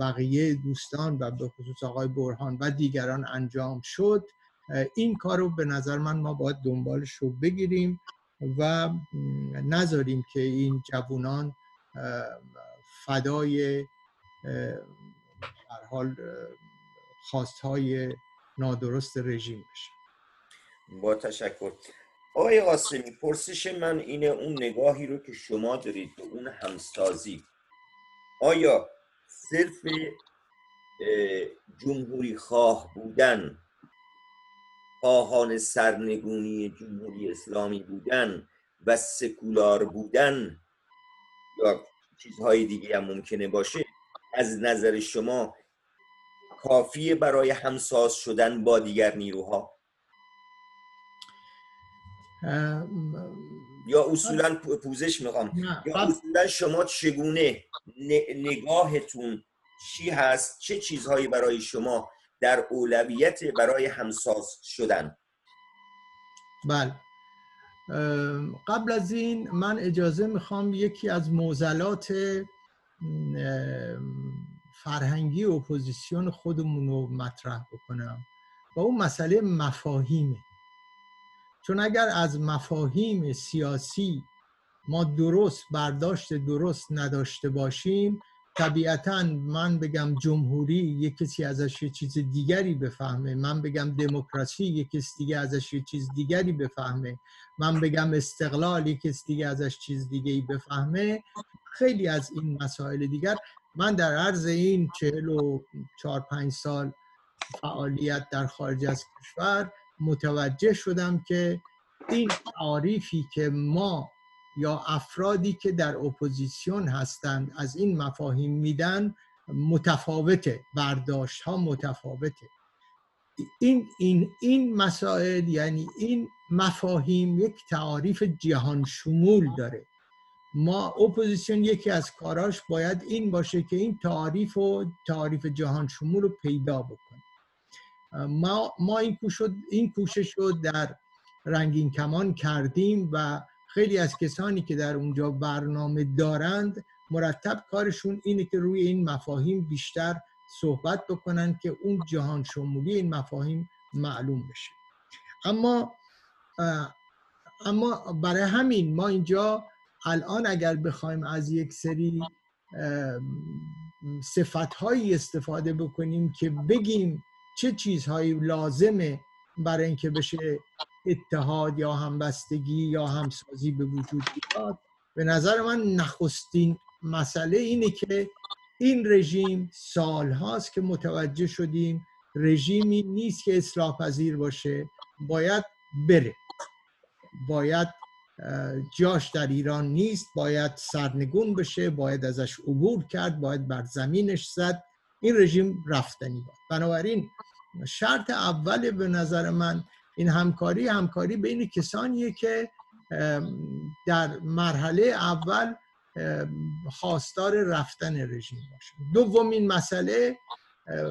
بقیه دوستان و به خصوص آقای برهان و دیگران انجام شد. این کار رو به نظر من ما باید دنبالش رو بگیریم و نذاریم که این جوانان فدای حال خواستهای نادرست رژیم بشن با تشکر. آقای قاسمی پرسش من اینه اون نگاهی رو که شما دارید به اون همسازی آیا صرف جمهوری خواه بودن خواهان سرنگونی جمهوری اسلامی بودن و سکولار بودن یا چیزهای دیگه هم ممکنه باشه از نظر شما کافیه برای همساز شدن با دیگر نیروها؟ یا اصولا پوزش می‌خوام. یا اصولا شما چگونه نگاهتون چی هست؟ چه چیزهایی برای شما در اولویت برای همساز شدن؟ بله. قبل از این من اجازه می‌خوام یکی از موزلات فرهنگی اپوزیسیون خودمون رو مطرح بکنم. و اون مسئله مفاهیمه. چون اگر از مفاهیم سیاسی ما درست برداشت درست نداشته باشیم طبیعتا من بگم جمهوری یک کسی ازش یه چیز دیگری بفهمه. من بگم دموکراسی یک کسی دیگه ازش یه چیز دیگری بفهمه. من بگم استقلال یک کسی دیگه ازش چیز دیگری بفهمه. خیلی از این مسائل دیگر. من در عرض این چهل و چهار پنج سال فعالیت در خارج از کشور متوجه شدم که این تعریفی که ما یا افرادی که در اپوزیسیون هستند از این مفاهیم میدن متفاوته برداشت ها متفاوته. این, این, این مسائل یعنی این مفاهیم یک تعریف جهان شمول داره. ما اپوزیسیون یکی از کاراش باید این باشه که این تعریف و تعریف جهان شمول رو پیدا بکنه. ما, ما این, این کوشش رو در رنگین کمان کردیم و خیلی از کسانی که در اونجا برنامه دارند مرتب کارشون اینه که روی این مفاهیم بیشتر صحبت بکنن که اون جهان شمولی این مفاهیم معلوم بشه. اما اما برای همین ما اینجا الان اگر بخوایم از یک سری صفت هایی استفاده بکنیم که بگیم چه چیزهایی لازمه برای اینکه بشه اتحاد یا همبستگی یا همسازی به وجود بیاد؟ به نظر من نخستین مسئله اینه که این رژیم سال هاست که متوجه شدیم رژیمی نیست که اصلاح پذیر باشه. باید بره. باید جاش در ایران نیست. باید سرنگون بشه. باید ازش عبور کرد. باید بر زمینش زد. این رژیم رفتنی بود. بنابراین شرط اول به نظر من این همکاری همکاری بین کسانیه که در مرحله اول خواستار رفتن رژیم باشه. دومین مسئله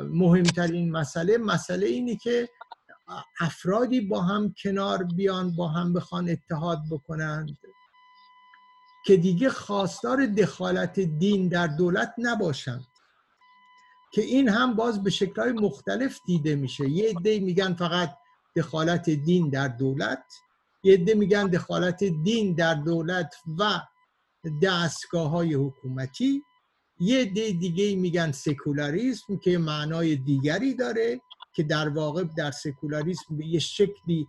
مهمترین مسئله مسئله اینه که افرادی با هم کنار بیان با هم بخوان اتحاد بکنند که دیگه خواستار دخالت دین در دولت نباشند که این هم باز به شکلهای مختلف دیده میشه. یه عده میگن فقط دخالت دین در دولت یه عده میگن دخالت دین در دولت و دستگاه های حکومتی یه عده دیگه میگن سکولاریسم که معنای دیگری داره که در واقع در سکولاریسم به یه شکلی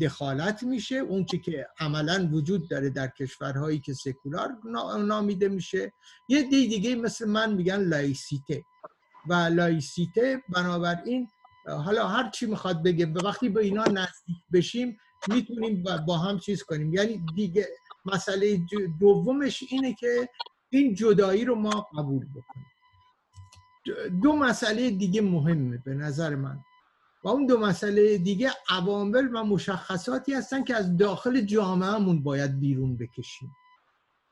دخالت میشه. اون چی که عملا وجود داره در کشورهایی که سکولار نامیده میشه. یه دی دیگه مثل من میگن لایسیته. و لایسیته. بنابراین حالا هر چی می‌خواد بگه و وقتی به اینا نزدیک بشیم می‌تونیم با هم چیز کنیم. یعنی دیگه مسئله دومش اینه که این جدایی رو ما قبول بکنیم. دو مسئله دیگه مهمه به نظر من. و اون دو مسئله دیگه عوامل و مشخصاتی هستن که از داخل جامعهمون باید بیرون بکشیم.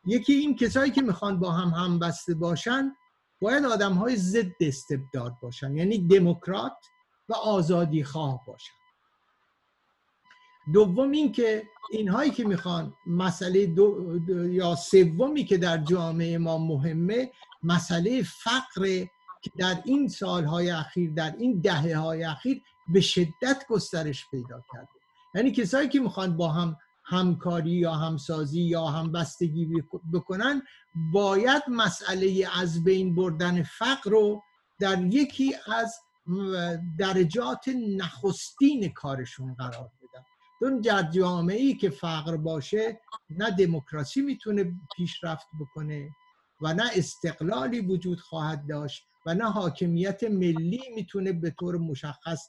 یکی این کسایی که می‌خوان با هم هم بسته باشن باید آدم های ضد استبداد باشن یعنی دموکرات و آزادی خواه باشن. دوم این که اینهایی که می‌خوان مسئله دو یا سومی که در جامعه ما مهمه مسئله فقر که در این سالهای اخیر در این دهه های اخیر به شدت گسترش پیدا کرده. یعنی کسایی که می‌خوان با هم همکاری یا همسازی یا همبستگی بکنن باید مسئله از بین بردن فقر رو در یکی از درجات نخستین کارشون قرار بدن. دون در جامعه ای که فقر باشه نه دموکراسی می‌تونه پیشرفت بکنه و نه استقلالی وجود خواهد داشت و نه حاکمیت ملی می‌تونه به طور مشخص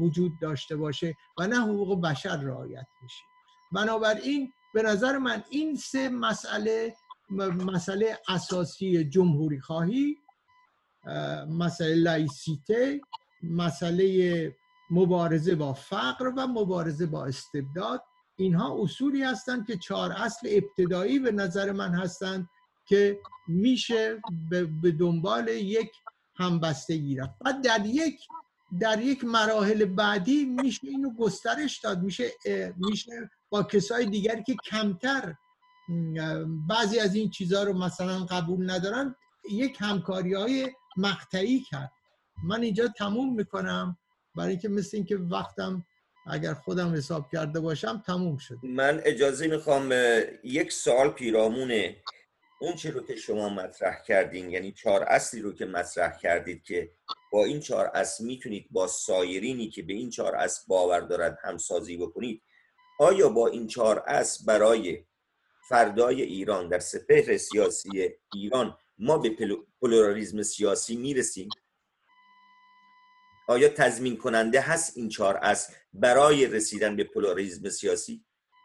وجود داشته باشه و نه حقوق بشر رعایت میشه بنابراین به نظر من این سه مسئله مسئله اساسی جمهوری خواهی مسئله لایسیته مسئله مبارزه با فقر و مبارزه با استبداد اینها اصولی هستند که چهار اصل ابتدایی به نظر من هستند که میشه به دنبال یک همبستگی رفت. بعد در یک در یک مراحل بعدی میشه اینو گسترش داد میشه میشه با کسای دیگری که کمتر بعضی از این چیزها رو مثلا قبول ندارن یک همکاری های مقطعی کرد. من اینجا تموم می‌کنم. برای اینکه مثل اینکه وقتم اگر خودم حساب کرده باشم تموم شد. من اجازه می‌خوام یک سال پیرامونه. اون چی رو که شما مطرح کردین یعنی چهار اصلی رو که مطرح کردید که با این چهار اصل می‌تونید با سایرینی که به این چهار اصل باور دارد همسازی بکنید آیا با این چهار اصل برای فردای ایران در سپهر سیاسی ایران ما به پلورالیزم سیاسی می‌رسیم؟ آیا تضمین کننده هست این چهار اصل برای رسیدن به پلورالیزم سیاسی؟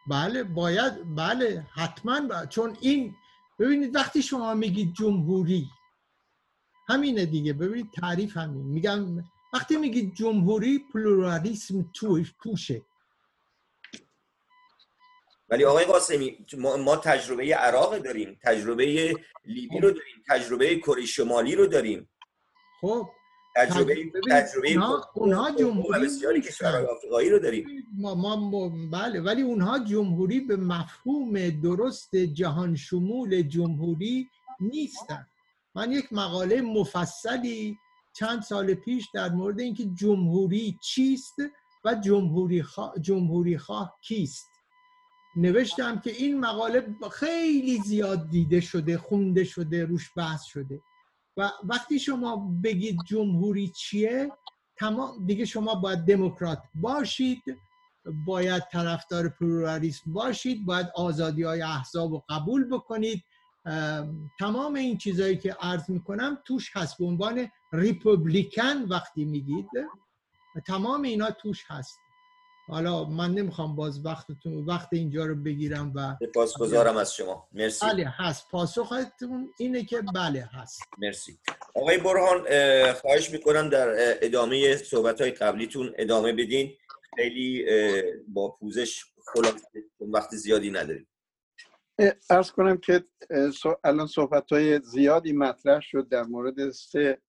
بله باید بله حتما چون این ببینید وقتی شما میگید جمهوری همینه دیگه ببینید تعریف همین. میگم وقتی میگید جمهوری پلورالیسم توش توشه. ولی آقای قاسمی ما تجربه عراق داریم تجربه لیبی رو داریم تجربه کره شمالی رو داریم. خب تجربه تجربه اونها جمهوری بسیاری کشورهای آفریقایی رو داریم. ما, ما بله ولی اونها جمهوری به مفهوم درست جهان شمول جمهوری نیستن. من یک مقاله مفصلی چند سال پیش در مورد اینکه جمهوری چیست و جمهوری خواه, جمهوری خواه کیست. نوشتم که این مقاله خیلی زیاد دیده شده خونده شده روش بحث شده. و وقتی شما بگید جمهوری چیه تمام دیگه شما باید دموکرات باشید باید طرفدار پلورالیسم باشید باید آزادی های احزاب رو قبول بکنید. تمام این چیزهایی که عرض می‌کنم توش هست. به عنوان ریپوبلیکن وقتی میگید تمام اینا توش هست. حالا من نمی‌خوام باز وقتتون وقت اینجا رو بگیرم و گذارم از شما. مرسی. بله هست. پاسختون اینه که بله هست. مرسی. آقای برهان خواهش می‌کنم در ادامه صحبت های قبلیتون ادامه بدین. خیلی با پوزش خلاصه. وقت زیادی نداریم. ارز کنم که الان صحبت های زیادی مطرح شد. در مورد سه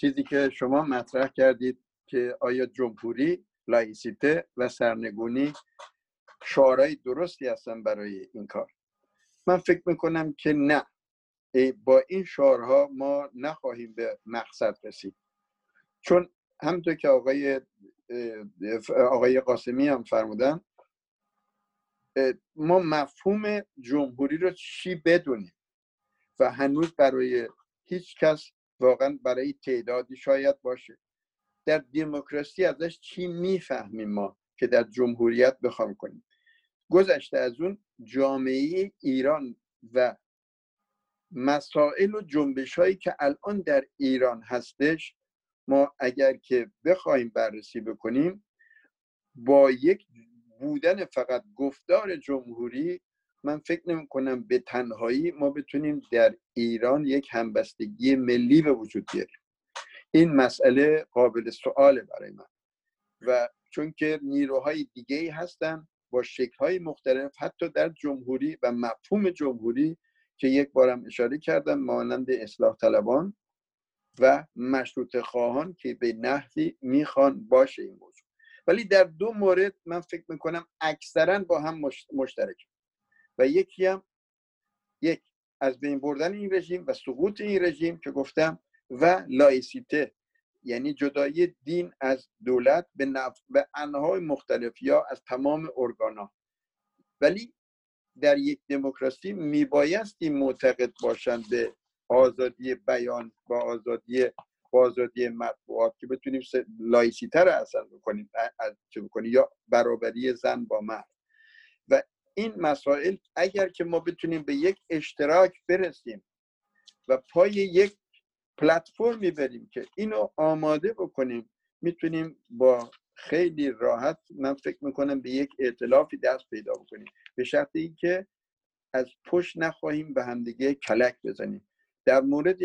چیزی که شما مطرح کردید که آیا جمهوری لایسیته و سرنگونی شعارهای درستی هستن برای این کار من فکر می‌کنم که نه با این شعارها ما نخواهیم به مقصد رسید چون همونطور که آقای آقای قاسمی هم فرمودن ما مفهوم جمهوری رو چی بدونیم و هنوز برای هیچ کس واقعا برای تعدادی شاید باشه در دموکراسی ازش چی می‌فهمیم ما که در جمهوریت بخوام کنیم؟ گذشته از اون جامعه ایران و مسائل و جنبش هایی که الان در ایران هستش ما اگر که بخوایم بررسی بکنیم با یک بودن فقط گفتار جمهوری من فکر نمی کنم به تنهایی ما بتونیم در ایران یک همبستگی ملی به وجود بیاریم. این مسئله قابل سواله برای من. و چون که نیروهای دیگه هستن با شکلهای مختلف حتی در جمهوری و مفهوم جمهوری که یک بارم اشاره کردم مانند اصلاح طلبان و مشروط خواهان که به نحوی می‌خوان باشه این موضوع. ولی در دو مورد من فکر می‌کنم اکثرا با هم مشترک و یکی هم یک از بین بردن این رژیم و سقوط این رژیم که گفتم و لایسیته یعنی جدایی دین از دولت به, نف... به انحای مختلف یا از تمام ارگانا. ولی در یک دموکراسی میبایستی معتقد باشند به آزادی بیان و آزادی آزادی مطبوعات که بتونیم لایسیته رو اصلا بکنیم چه بکنیم یا برابری زن با مرد. و این مسائل اگر که ما بتونیم به یک اشتراک برسیم و پای یک پلتفرمی بریم که اینو آماده بکنیم. می‌تونیم با خیلی راحت من فکر می‌کنم به یک اعتلافی دست پیدا بکنیم. به شرط اینکه از پشت نخواهیم به همدیگه کلک بزنیم. در مورد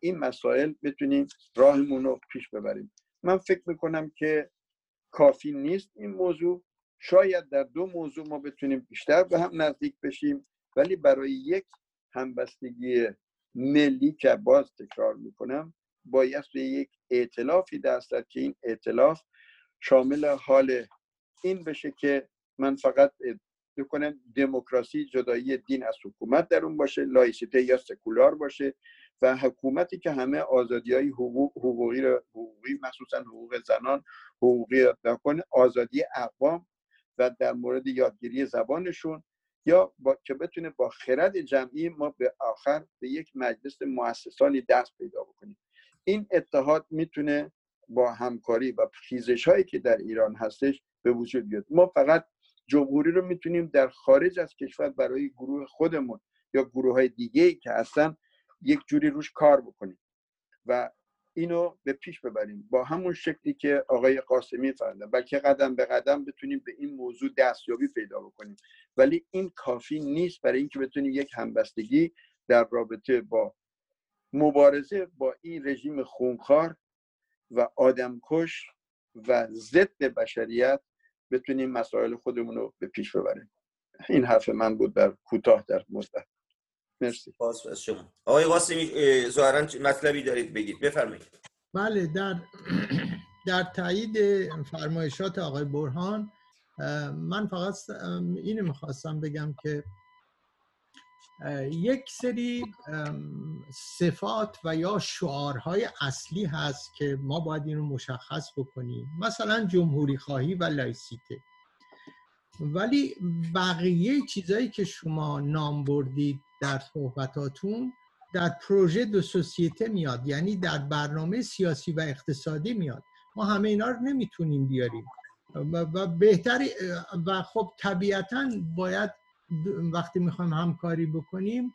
این مسائل بتونیم راهمون رو پیش ببریم. من فکر می‌کنم که کافی نیست این موضوع. شاید در دو موضوع ما بتونیم بیشتر به هم نزدیک بشیم ولی برای یک همبستگی ملی که باز تکرار می‌کنم باید به یک اعتلافی دست که این اعتلاف شامل حال این بشه که من فقط بکنم دموکراسی جدایی دین از حکومت در اون باشه لایسیته یا سکولار باشه و حکومتی که همه آزادی های حقوق، حقوقی رو حقوقی مخصوصا حقوق زنان حقوقی کنه آزادی اقوام و در مورد یادگیری زبانشون یا با... که بتونه با خرد جمعی ما به آخر به یک مجلس مؤسسانی دست پیدا بکنیم. این اتحاد می‌تونه با همکاری و خیزش هایی که در ایران هستش به وجود بیاد. ما فقط جمهوری رو می‌تونیم در خارج از کشور برای گروه خودمون یا گروه های دیگه ای که هستن یک جوری روش کار بکنیم. و اینو به پیش ببریم. با همون شکلی که آقای قاسمی فرمودن بلکه قدم به قدم بتونیم به این موضوع دستیابی پیدا بکنیم. ولی این کافی نیست برای اینکه بتونیم یک همبستگی در رابطه با مبارزه با این رژیم خونخوار و آدمکش و ضد بشریت بتونیم مسائل خودمون رو به پیش ببریم. این حرف من بود در کوتاه در مدت. مرسی. پاس از شما. آقای قاسمی ظاهرا مطلبی دارید بگید؟ بفرمایید. بله در در تایید فرمایشات آقای برهان من فقط اینو می‌خواستم بگم که یک سری صفات و یا شعارهای اصلی هست که ما باید این رو مشخص بکنیم. مثلا جمهوری خواهی و لایسیته. ولی بقیه چیزایی که شما نام بردید در صحبتاتون در پروژه دو سوسیته میاد یعنی در برنامه سیاسی و اقتصادی میاد. ما همه اینا رو نمی‌تونیم بیاریم. و بهتری و خب طبیعتا باید وقتی می‌خوایم همکاری بکنیم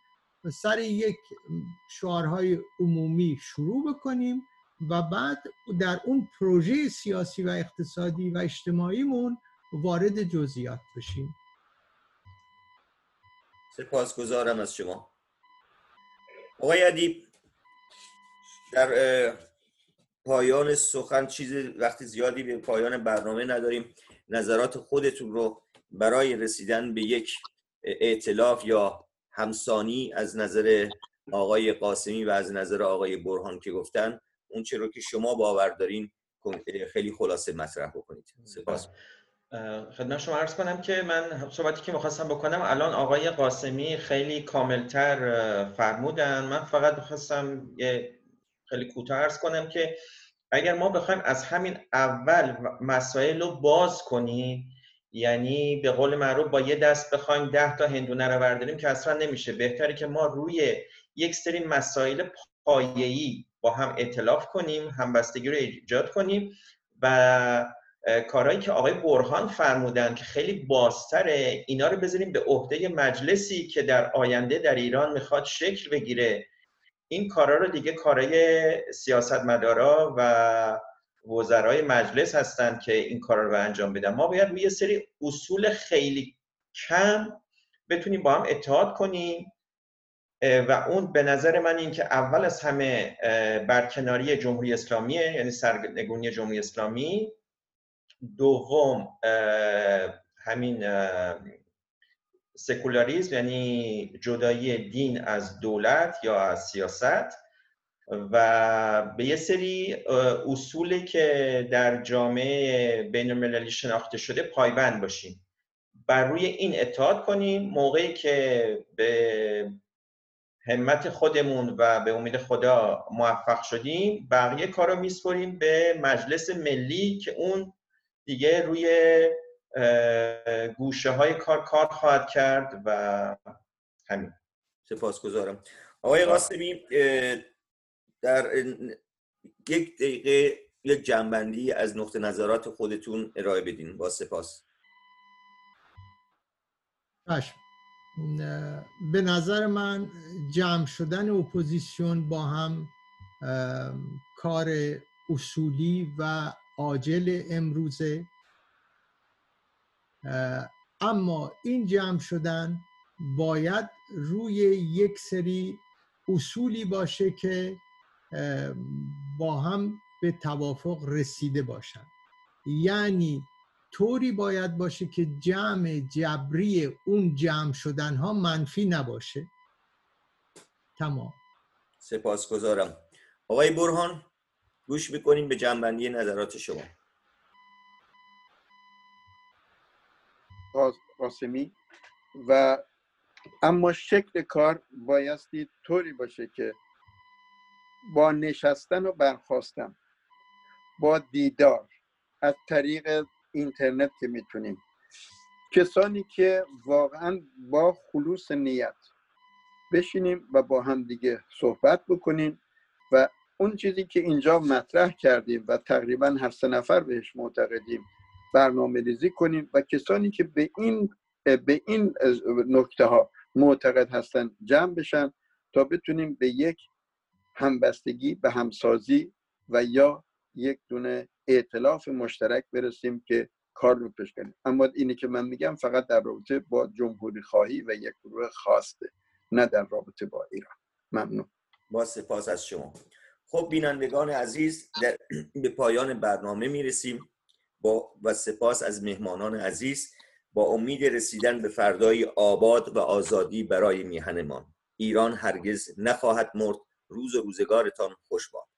سر یک شعارهای عمومی شروع بکنیم و بعد در اون پروژه سیاسی و اقتصادی و اجتماعیمون وارد جزئیات بشیم. سپاسگزارم از شما. آقای ادیب در پایان سخن چیز وقتی زیادی به پایان برنامه نداریم. نظرات خودتون رو برای رسیدن به یک ائتلاف یا همسانی از نظر آقای قاسمی و از نظر آقای برهان که گفتن اون چه که شما باور دارین خیلی خلاصه مطرح بکنید. سپاس. خدمت شما عرض کنم که من صحبتی که می‌خواستم بکنم الان آقای قاسمی خیلی کاملتر فرمودن. من فقط می‌خواستم یه خیلی کوتاه عرض کنم که اگر ما بخوایم از همین اول مسائل رو باز کنیم یعنی به قول معروف با یه دست بخوایم ده تا هندونه رو برداریم که اصلا نمیشه. بهتره که ما روی یک سری مسائل پایه‌ای با هم اطلاف کنیم همبستگی رو ایجاد کنیم و کارهایی که آقای برهان فرمودن که خیلی بازتره اینا رو بذاریم به عهده مجلسی که در آینده در ایران می‌خواد شکل بگیره. این کارا رو دیگه کارهای سیاستمدارا و وزرای مجلس هستند که این کار رو انجام بدن. ما باید یه سری اصول خیلی کم بتونیم با هم اتحاد کنیم. و اون به نظر من این که اول از همه برکناری جمهوری اسلامیه یعنی سرنگونی جمهوری اسلامی دوم همین سکولاریزم یعنی جدایی دین از دولت یا از سیاست و به یه سری اصولی که در جامعه بین المللی شناخته شده پایبند باشیم. بر روی این اتحاد کنیم موقعی که به همت خودمون و به امید خدا موفق شدیم بقیه کار رو به مجلس ملی که اون دیگه روی گوشه های کار کار خواهد کرد و همین. سپاسگزارم. آقای قاسمی در یک دقیقه یک جنبندی از نقطه نظرات خودتون ارائه بدین با سپاس. به نظر من جمع شدن اپوزیسیون با هم کار اصولی و عاجل امروزه. اما این جمع شدن باید روی یک سری اصولی باشه که با هم به توافق رسیده باشن. یعنی طوری باید باشه که جمع جبری اون جمع شدن ها منفی نباشه. تمام. سپاسگزارم. آقای برهان گوش بکنیم به جنبندی نظرات شما. قاسمی. و اما شکل کار بایستی طوری باشه که با نشستن و برخواستن با دیدار از طریق اینترنت که می‌تونیم. کسانی که واقعا با خلوص نیت بشینیم و با هم دیگه صحبت بکنیم و اون چیزی که اینجا مطرح کردیم و تقریبا هر سه نفر بهش معتقدیم برنامه ریزی کنیم و کسانی که به این به این نکته ها معتقد هستن جمع بشن تا بتونیم به یک همبستگی به همسازی و یا یک دونه ائتلاف مشترک برسیم که کار رو پیش کنیم. اما اینی که من میگم فقط در رابطه با جمهوری خواهی و یک گروه خاصه نه در رابطه با ایران. ممنون. با سپاس از شما. خب بینندگان عزیز در به پایان برنامه می‌رسیم. با و سپاس از مهمانان عزیز با امید رسیدن به فردای آباد و آزادی برای میهنمان. ایران هرگز نخواهد مرد. روز و روزگارتان خوش باد.